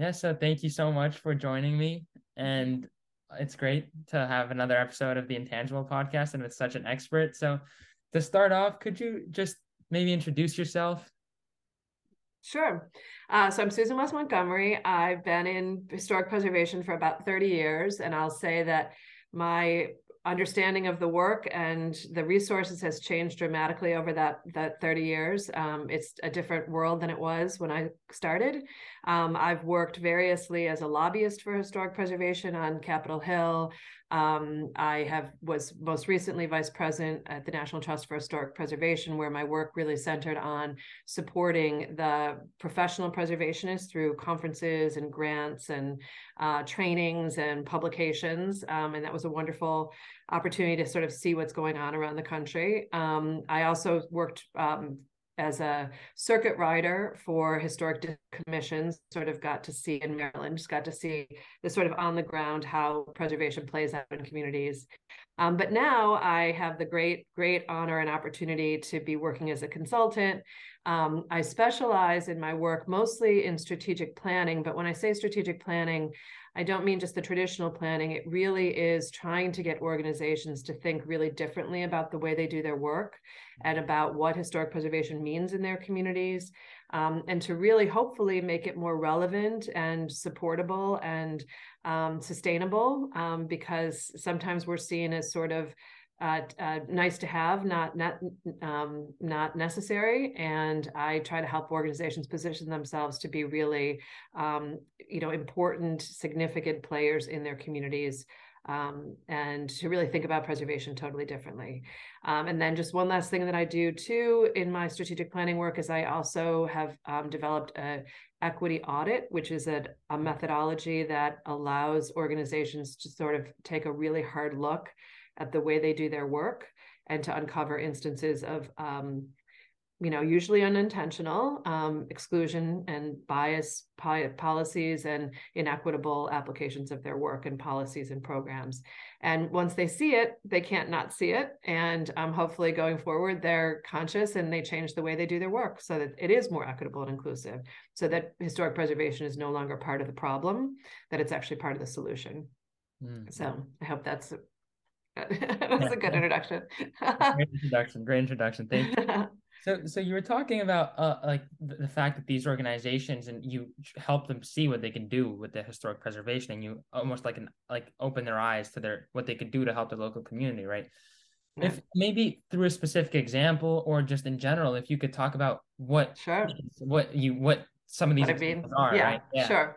Yeah, so thank you so much for joining me. And it's great to have another episode of the Intangible podcast and with such an expert. So, to start off, could you just maybe introduce yourself? Sure. Uh, so I'm Susan West Montgomery. I've been in historic preservation for about 30 years, and I'll say that my understanding of the work and the resources has changed dramatically over that that 30 years. Um, it's a different world than it was when I started. Um, I've worked variously as a lobbyist for historic preservation on Capitol Hill. Um, I have was most recently vice president at the National Trust for Historic Preservation, where my work really centered on supporting the professional preservationists through conferences and grants and uh, trainings and publications. Um, and that was a wonderful opportunity to sort of see what's going on around the country. Um, I also worked um, as a circuit rider for historic commissions, sort of got to see in Maryland, just got to see the sort of on the ground how preservation plays out in communities. Um, but now I have the great, great honor and opportunity to be working as a consultant. Um, I specialize in my work mostly in strategic planning, but when I say strategic planning, I don't mean just the traditional planning. It really is trying to get organizations to think really differently about the way they do their work and about what historic preservation means in their communities, um, and to really hopefully make it more relevant and supportable and um, sustainable. Um, because sometimes we're seen as sort of uh, uh, nice to have, not not um, not necessary. And I try to help organizations position themselves to be really, um, you know, important, significant players in their communities, um, and to really think about preservation totally differently. Um, and then just one last thing that I do too in my strategic planning work is I also have um, developed a equity audit, which is a, a methodology that allows organizations to sort of take a really hard look at the way they do their work and to uncover instances of um, you know usually unintentional um, exclusion and bias policies and inequitable applications of their work and policies and programs. And once they see it they can't not see it. And um, hopefully going forward they're conscious and they change the way they do their work so that it is more equitable and inclusive so that historic preservation is no longer part of the problem that it's actually part of the solution. Mm. so i hope that's that's a good introduction. great introduction. Great introduction. Thank you. So, so you were talking about uh, like the fact that these organizations and you help them see what they can do with the historic preservation, and you almost like an like open their eyes to their what they could do to help the local community, right? Yeah. If maybe through a specific example or just in general, if you could talk about what sure what you what some of these I mean. are, yeah, right? Yeah, sure.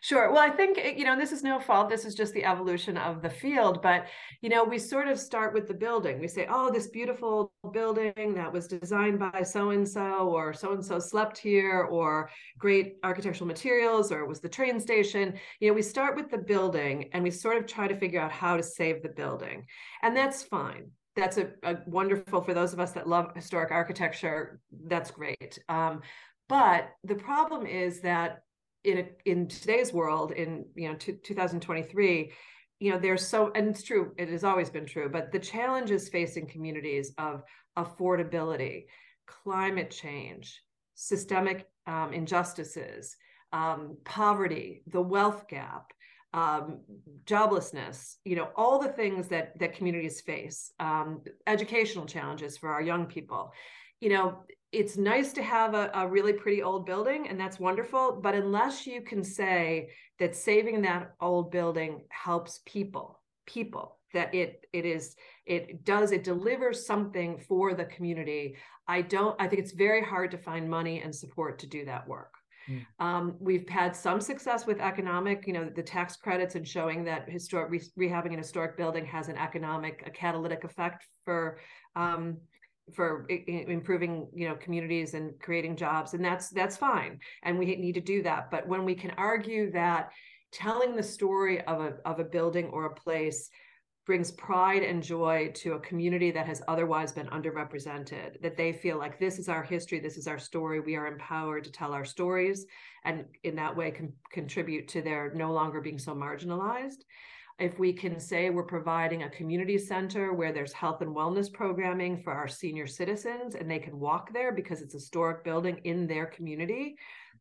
Sure. Well, I think, eh, you know, this is no fault. This is just the evolution of the field. But, you know, we sort of start with the building. We say, oh, this beautiful building that was designed by so and so, or so and so slept here, or great architectural materials, or it was the train station. You know, we start with the building and we sort of try to figure out how to save the building. And that's fine that's a, a, wonderful for those of us that love historic architecture that's great um, but the problem is that in a, in today's world in you know 2023 you know there's so and it's true it has always been true but the challenges facing communities of affordability climate change systemic um, injustices um, poverty the wealth gap um, joblessness you know all the things that that communities face um, educational challenges for our young people. You know it's nice to have a, a, really pretty old building and that's wonderful but unless you can say that saving that old building helps people people that it it is it does it delivers something for the community i don't i think it's very hard to find money and support to do that work mm. um, we've had some success with economic you know the tax credits and showing that historic re- rehabbing an historic building has an economic a catalytic effect for um, for improving you know communities and creating jobs and that's that's fine and we need to do that but when we can argue that telling the story of a of a building or a place brings pride and joy to a community that has otherwise been underrepresented that they feel like this is our history this is our story we are empowered to tell our stories and in that way can contribute to their no longer being so marginalized. If we can say we're providing a community center where there's health and wellness programming for our senior citizens and they can walk there because it's a historic building in their community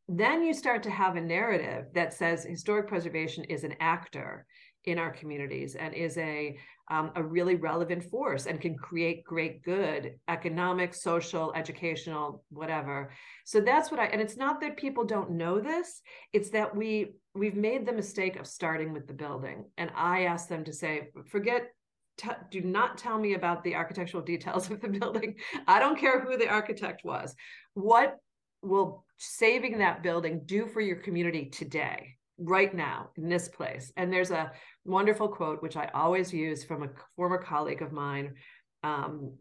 then you start to have a narrative that says historic preservation is an actor in our communities and is a um, a really relevant force and can create great good economic social educational whatever so that's what i and it's not that people don't know this it's that we we've made the mistake of starting with the building and i ask them to say forget T- do not tell me about the architectural details of the building. I don't care who the architect was. What will saving that building do for your community today? Right now in this place. And there's a wonderful quote, which I always use from a former colleague of mine, um,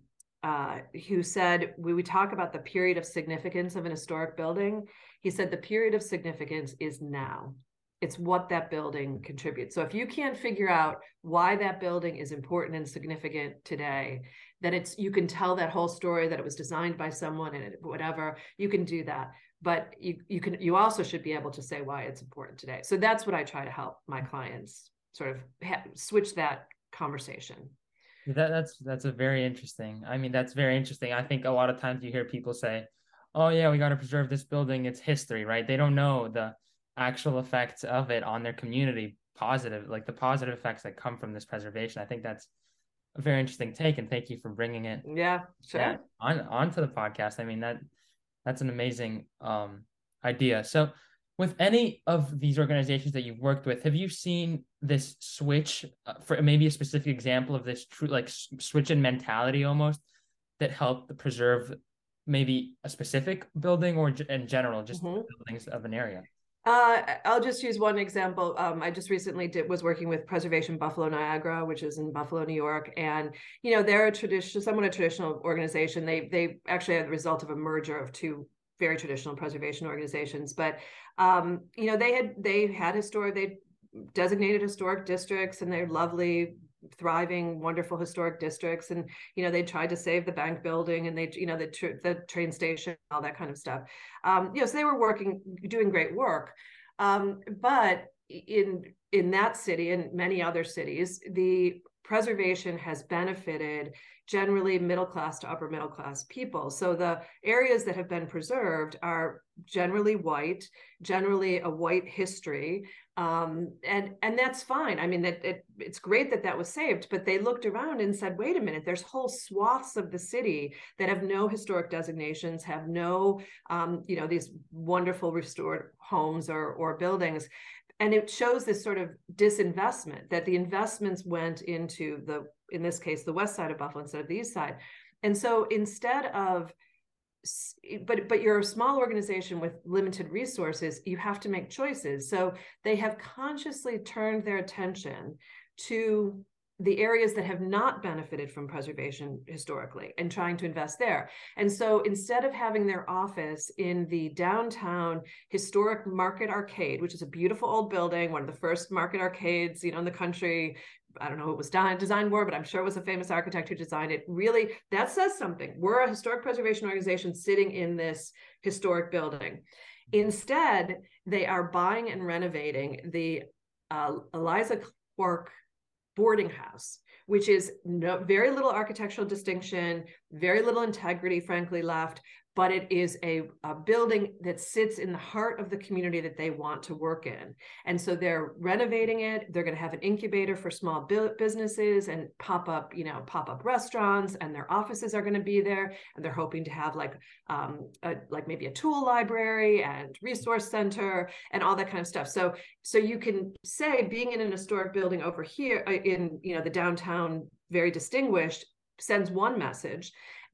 uh, who said, when we talk about the period of significance of an historic building. He said, the period of significance is now. It's what that building contributes. So if you can't figure out why that building is important and significant today, then it's you can tell that whole story that it was designed by someone and whatever. You can do that. But you you can you also should be able to say why it's important today. So that's what i try to help my clients sort of ha- switch that conversation. That, that's that's a very interesting i mean that's very interesting. I think a lot of times you hear people say oh yeah we got to preserve this building. It's history right? They don't know the actual effects of it on their community positive like the positive effects that come from this preservation. I think that's a very interesting take and thank you for bringing it yeah sure yeah, on onto the podcast i mean that that's an amazing um, idea. So, with any of these organizations that you've worked with, have you seen this switch uh, for maybe a specific example of this true like switch in mentality almost that helped preserve maybe a specific building or in general just mm-hmm. buildings of an area? Uh, I'll just use one example. Um, I just recently did was working with Preservation Buffalo Niagara, which is in Buffalo, New York, and you know they're a tradition, somewhat a traditional organization. They they actually are the result of a merger of two very traditional preservation organizations. But um, you know they had they had historic they designated historic districts, and they're lovely thriving wonderful historic districts and you know they tried to save the bank building and they you know the tr- the train station all that kind of stuff um you know so they were working doing great work um but in in that city and many other cities the preservation has benefited generally middle class to upper middle class people. So the areas that have been preserved are generally white, generally a white history, um, and and that's fine. I mean, that it, it's great that that was saved, but they looked around and said, wait a minute, there's whole swaths of the city that have no historic designations, have no, um, you know, these wonderful restored homes or or buildings and it shows this sort of disinvestment that the investments went into the in this case the west side of buffalo instead of the east side and so instead of but but you're a small organization with limited resources you have to make choices. So they have consciously turned their attention to the areas that have not benefited from preservation historically and trying to invest there. And so instead of having their office in the downtown historic Market Arcade, which is a beautiful old building, one of the first market arcades, you know, in the country, I don't know who it was designed for, but I'm sure it was a famous architect who designed it. Really, that says something. We're a historic preservation organization sitting in this historic building. Instead, they are buying and renovating the uh, Eliza Clark boarding house, which is no, very little architectural distinction, very little integrity, frankly, left, but it is a, a building that sits in the heart of the community that they want to work in. And so they're renovating it. They're going to have an incubator for small businesses and pop up, you know, pop up restaurants, and their offices are going to be there. And they're hoping to have like, um, a, like maybe a tool library and resource center and all that kind of stuff. So, so you can say being in an historic building over here uh, in, you know, the downtown, very distinguished, sends one message.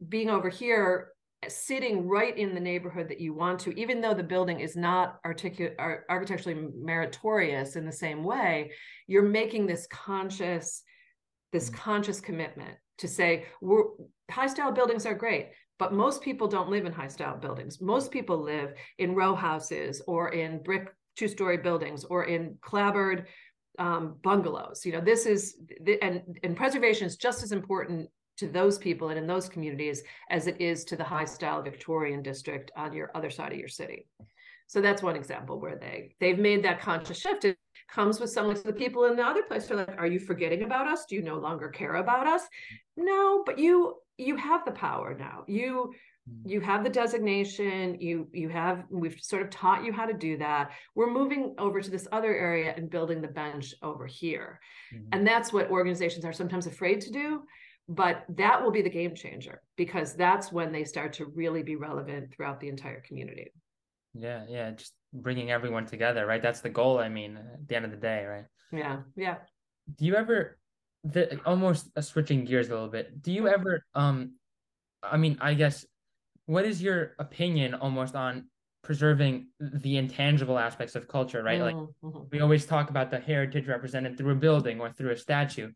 Being over here sitting right in the neighborhood that you want to, even though the building is not articu- architecturally meritorious in the same way, you're making this conscious, this mm. conscious commitment to say, we're, high style buildings are great, but most people don't live in high style buildings. Most people live in row houses or in brick two story buildings or in clapboard um, bungalows. You know, this is, and, and preservation is just as important to those people and in those communities as it is to the high style Victorian district on your other side of your city. So that's one example where they they've made that conscious shift. It comes with some of the people in the other place are like, are you forgetting about us? Do you no longer care about us? No, but you you have the power now. You mm. you have the designation you you have we've sort of taught you how to do that we're moving over to this other area and building the bench over here mm-hmm. and that's what organizations are sometimes afraid to do but that will be the game changer because that's when they start to really be relevant throughout the entire community. Yeah yeah just bringing everyone together right? That's the goal i mean at the end of the day right? Yeah yeah. Do you ever the almost uh, switching gears a little bit do you ever um i mean i guess what is your opinion almost on preserving the intangible aspects of culture right? Mm-hmm. like we always talk about the heritage represented through a building or through a statue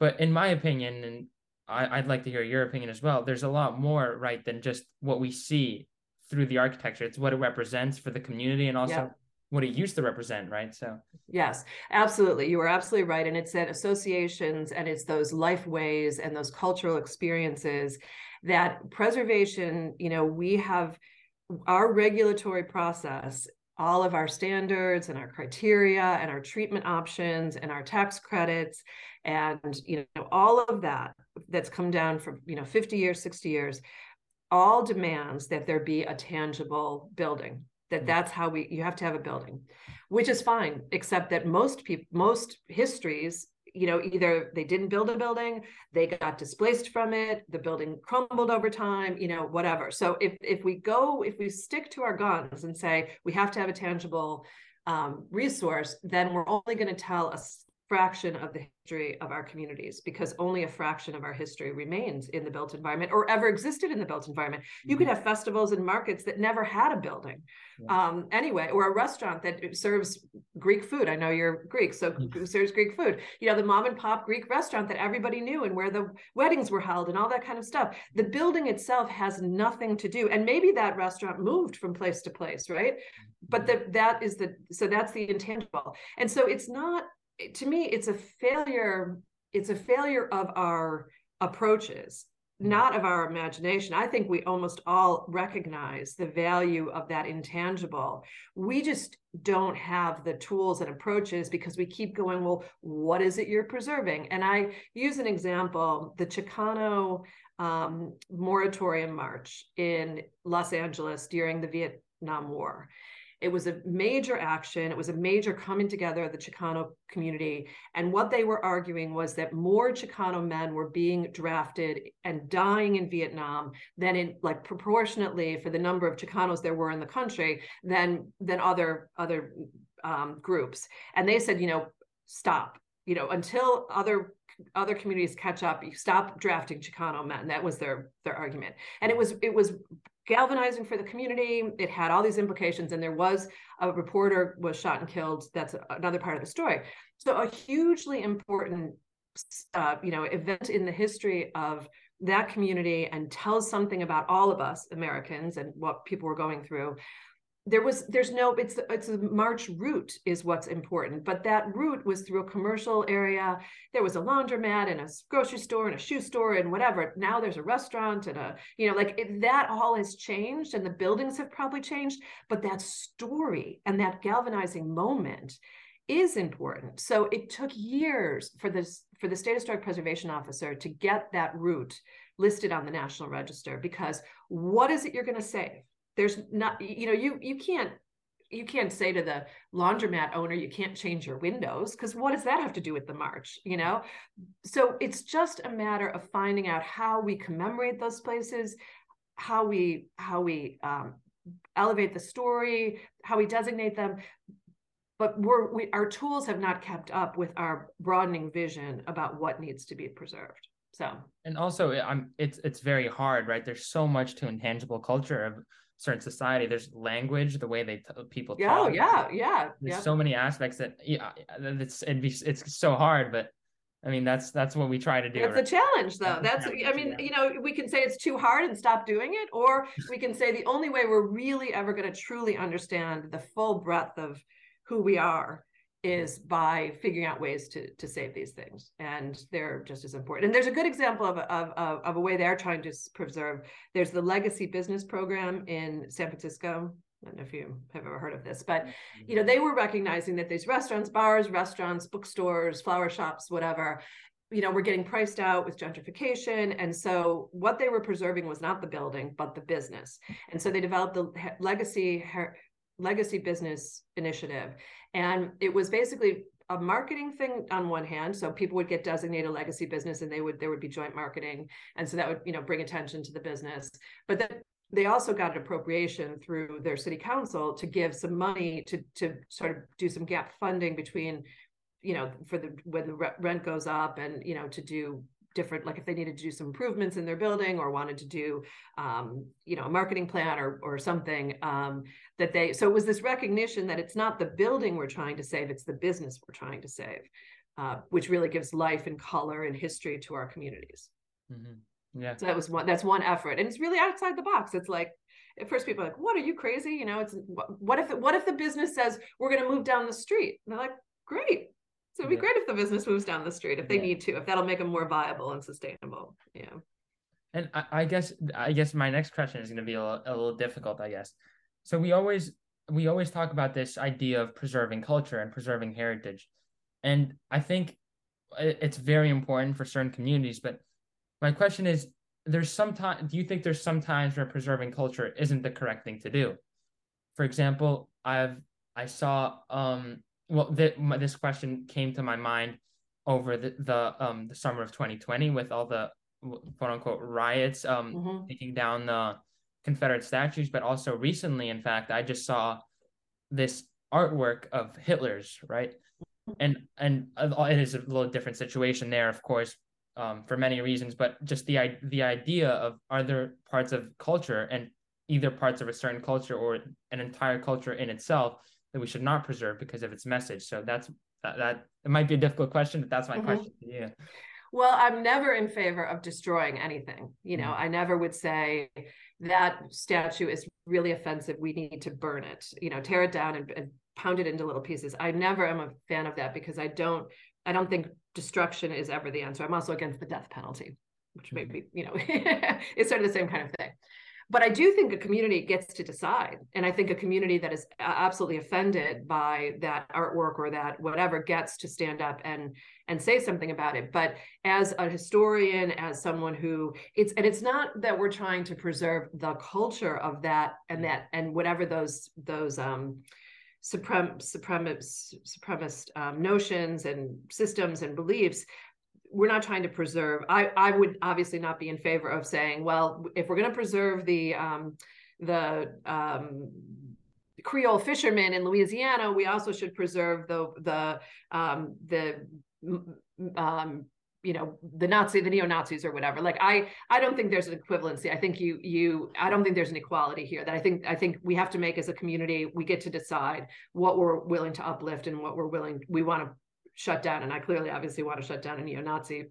but in my opinion and I, would like to hear your opinion as well. There's a lot more, right, than just what we see through the architecture. It's what it represents for the community and also yeah. what it used to represent, right? So yes, absolutely. You are absolutely right. And it's that associations and it's those life ways and those cultural experiences that preservation, you know, we have our regulatory process all of our standards and our criteria and our treatment options and our tax credits and you know all of that that's come down from you know 50 years 60 years all demands that there be a tangible building that mm. that's how we you have to have a building which is fine except that most people most histories you know either they didn't build a building they got displaced from it the building crumbled over time you know whatever so if if we go if we stick to our guns and say we have to have a tangible um, resource then we're only going to tell a fraction of the history of our communities because only a fraction of our history remains in the built environment or ever existed in the built environment. You could mm-hmm. have festivals and markets that never had a building um, anyway, or a restaurant that serves Greek food. I know you're Greek, so mm-hmm. serves Greek food. You know, the mom and pop Greek restaurant that everybody knew and where the weddings were held and all that kind of stuff. The building itself has nothing to do. And maybe that restaurant moved from place to place, right? But mm-hmm. the, that is the, so that's the intangible. And so it's not to me it's a failure it's a failure of our approaches mm-hmm. not of our imagination. I think we almost all recognize the value of that intangible. We just don't have the tools and approaches because we keep going well what is it you're preserving? And i use an example the chicano um, moratorium march in los angeles during the vietnam war it was a major action. It was a major coming together of the Chicano community. And what they were arguing was that more Chicano men were being drafted and dying in Vietnam than in like proportionately for the number of Chicanos there were in the country than than other other um, groups. And they said, you know, stop. You know, until other other communities catch up you stop drafting chicano men that was their their argument and it was it was galvanizing for the community. It had all these implications, and there was a reporter was shot and killed. That's another part of the story. So a hugely important, uh, you know, event in the history of that community, and tells something about all of us Americans and what people were going through there was there's no it's it's a march route is what's important but that route was through a commercial area. There was a laundromat and a grocery store and a shoe store and whatever. Now there's a restaurant and a you know like it, that all has changed and the buildings have probably changed but that story and that galvanizing moment is important. So it took years for this for the state historic preservation officer to get that route listed on the national register because what is it you're going to save there's not you know you you can't you can't say to the laundromat owner you can't change your windows because what does that have to do with the march you know? So it's just a matter of finding out how we commemorate those places how we how we um, elevate the story how we designate them. But we're we, our tools have not kept up with our broadening vision about what needs to be preserved so. And also i'm it's it's very hard right? There's so much to intangible culture of certain society there's language the way they t- people yeah, talk. yeah yeah there's yeah. so many aspects that yeah it's it'd be, it's so hard but I mean, that's that's what we try to do. It's right? a challenge, though. That's I mean, you know, we can say it's too hard and stop doing it, or we can say the only way we're really ever going to truly understand the full breadth of who we are is by figuring out ways to to save these things and they're just as important and there's a good example of, of, of, of a way they're trying to preserve there's the legacy business program in san francisco I don't know if you have ever heard of this, but mm-hmm. you know, they were recognizing that these restaurants, bars, restaurants, bookstores, flower shops, whatever, you know, were getting priced out with gentrification. And so what they were preserving was not the building, but the business. And so they developed the legacy legacy business initiative. And it was basically a marketing thing on one hand. So people would get designated a legacy business and they would there would be joint marketing. And so that would you know bring attention to the business. But then they also got an appropriation through their city council to give some money to to sort of do some gap funding between you know for the when the rent goes up and you know to do different like if they needed to do some improvements in their building or wanted to do um, you know a marketing plan or or something um, that they so it was this recognition that it's not the building we're trying to save it's the business we're trying to save uh, which really gives life and color and history to our communities. Mm-hmm. yeah. So that was one that's one effort. And it's really outside the box. It's like at first people are like what are you crazy? You know it's what if what if the business says we're going to move down the street? And they're like great so it'd be yeah. great if the business moves down the street if they yeah. need to, if that'll make them more viable and sustainable. Yeah. And I, I guess I guess my next question is going to be a, a little difficult. I guess. So we always we always talk about this idea of preserving culture and preserving heritage, and I think it's very important for certain communities. But my question is, there's some time. Do you think there's some times where preserving culture isn't the correct thing to do? For example, I've I saw um well, the, my, this question came to my mind over the, the um the summer of 2020 with all the quote unquote riots um mm-hmm. taking down the Confederate statues, but also recently, in fact, I just saw this artwork of Hitler's, right? And and it is a little different situation there, of course, um, for many reasons. But just the the idea of are there parts of culture and either parts of a certain culture or an entire culture in itself that we should not preserve because of its message. So that's that, that it might be a difficult question, but that's my mm-hmm. question to you. Well, I'm never in favor of destroying anything. You know, mm-hmm. I never would say that statue is really offensive. We need to burn it, you know, tear it down and, and pound it into little pieces. I never am a fan of that because I don't I don't think destruction is ever the answer. I'm also against the death penalty, which may mm-hmm. be, you know, it's sort of the same kind of thing but I do think a community gets to decide. And I think a community that is absolutely offended by that artwork or that whatever gets to stand up and and say something about it. But as a historian, as someone who it's and it's not that we're trying to preserve the culture of that and that and whatever those those um suprem supremacist supremacist um, notions and systems and beliefs we're not trying to preserve. I I would obviously not be in favor of saying, well, if we're going to preserve the um, the um, Creole fishermen in Louisiana, we also should preserve the the um, the um, you know the Nazi, the neo Nazis or whatever. Like I I don't think there's an equivalency. I think you you I don't think there's an equality here. That I think I think we have to make as a community. We get to decide what we're willing to uplift and what we're willing we want to shut down. And I clearly, obviously, want to shut down a neo-Nazi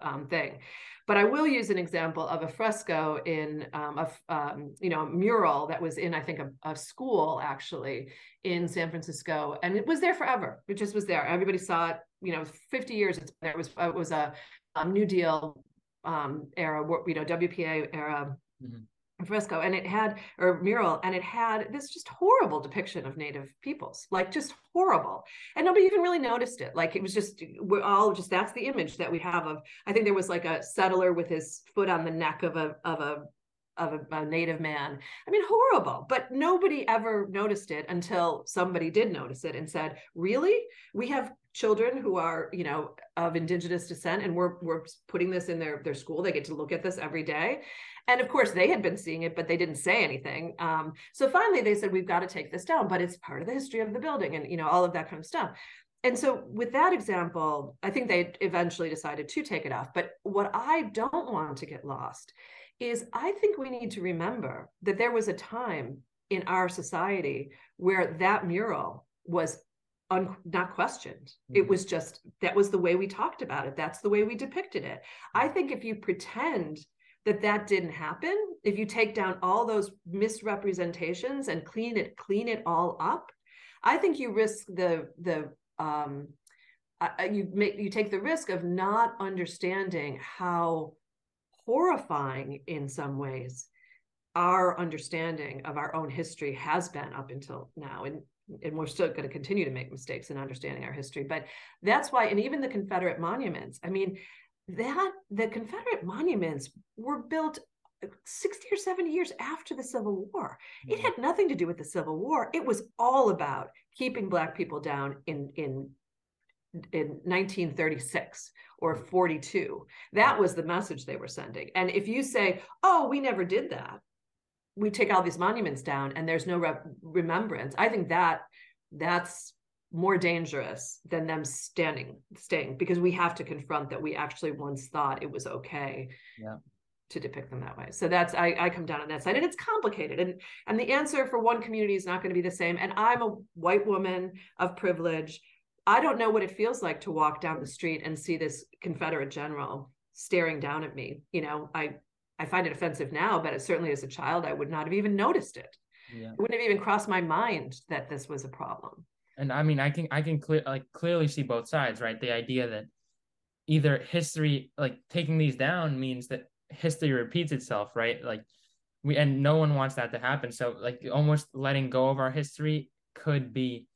um, thing. But I will use an example of a fresco in um, a um, you know a mural that was in I think a, a, school actually in San Francisco, and it was there forever. It just was there. Everybody saw it. You know, 50 years. It's there. It was it was a um, New Deal um, era, you know, WPA era. Mm-hmm fresco and it had or mural and it had this just horrible depiction of native peoples like just horrible and nobody even really noticed it like it was just we're all just that's the image that we have of i think there was like a settler with his foot on the neck of a of a of a, a, native man. I mean, horrible, but nobody ever noticed it until somebody did notice it and said, really? We have children who are, you know, of indigenous descent and we're, we're putting this in their, their school. They get to look at this every day. And of course, they had been seeing it, but they didn't say anything. Um, so finally, they said, "We've got to take this down." But it's part of the history of the building, and you know all of that kind of stuff. And so, with that example, I think they eventually decided to take it off. But what I don't want to get lost is I think we need to remember that there was a time in our society where that mural was un- not questioned. Mm-hmm. It was just that was the way we talked about it. That's the way we depicted it. I think if you pretend that that didn't happen if you take down all those misrepresentations and clean it clean it all up i think you risk the the um uh, you make you take the risk of not understanding how horrifying in some ways our understanding of our own history has been up until now and and we're still going to continue to make mistakes in understanding our history but that's why and even the confederate monuments i mean that the Confederate monuments were built uh, 60 or 70 years after the Civil War. It mm-hmm. had nothing to do with the Civil War. It was all about keeping Black people down in, in, in 1936 or mm-hmm. 42. That was the message they were sending. And if you say, oh, we never did that, we take all these monuments down and there's no re- remembrance, I think that that's more dangerous than them standing staying because we have to confront that we actually once thought it was okay yeah to depict them that way. So that's I, I come down on that side, and it's complicated, and and the answer for one community is not going to be the same. And I'm a white woman of privilege. I don't know what it feels like to walk down the street and see this Confederate general staring down at me. You know, I I find it offensive now, but it, certainly as a child, I would not have even noticed it. Yeah. It wouldn't have even crossed my mind that this was a problem. And I mean, I can I can clear like clearly see both sides, right? The idea that either history like taking these down means that history repeats itself, right? Like we and no one wants that to happen. So like almost letting go of our history could be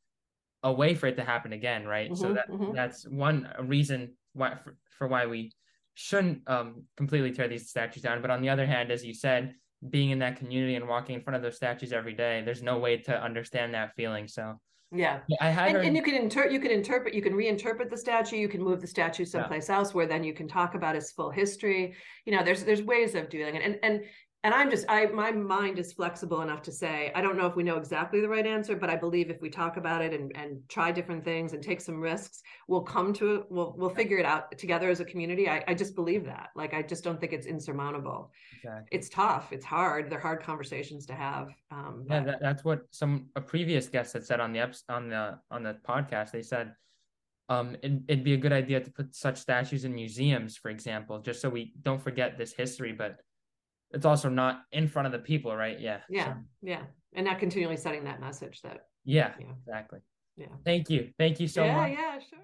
a way for it to happen again, right? Mm-hmm, so that mm-hmm. that's one reason why for, for why we shouldn't um completely tear these statues down. But on the other hand, as you said, being in that community and walking in front of those statues every day, there's no way to understand that feeling. So yeah. I had and, heard... and you can inter you can interpret you can reinterpret the statue, you can move the statue someplace yeah. else where then you can talk about its full history. You know, there's there's ways of doing it. And and and i'm just i my mind is flexible enough to say i don't know if we know exactly the right answer but i believe if we talk about it and, and try different things and take some risks we'll come to it we'll we'll figure it out together as a community. I, I just believe that. Like i just don't think it's insurmountable. Exactly. it's tough. It's hard. They're hard conversations to have um yeah that, that's what some a previous guest had said on the on the on the podcast. They said um, it, it'd be a good idea to put such statues in museums, for example, just so we don't forget this history. But it's also not in front of the people, right? Yeah. Yeah. So. Yeah. And not continually setting that message that. Yeah, yeah. exactly. Yeah. Thank you. Thank you so yeah, much. Yeah, yeah, sure.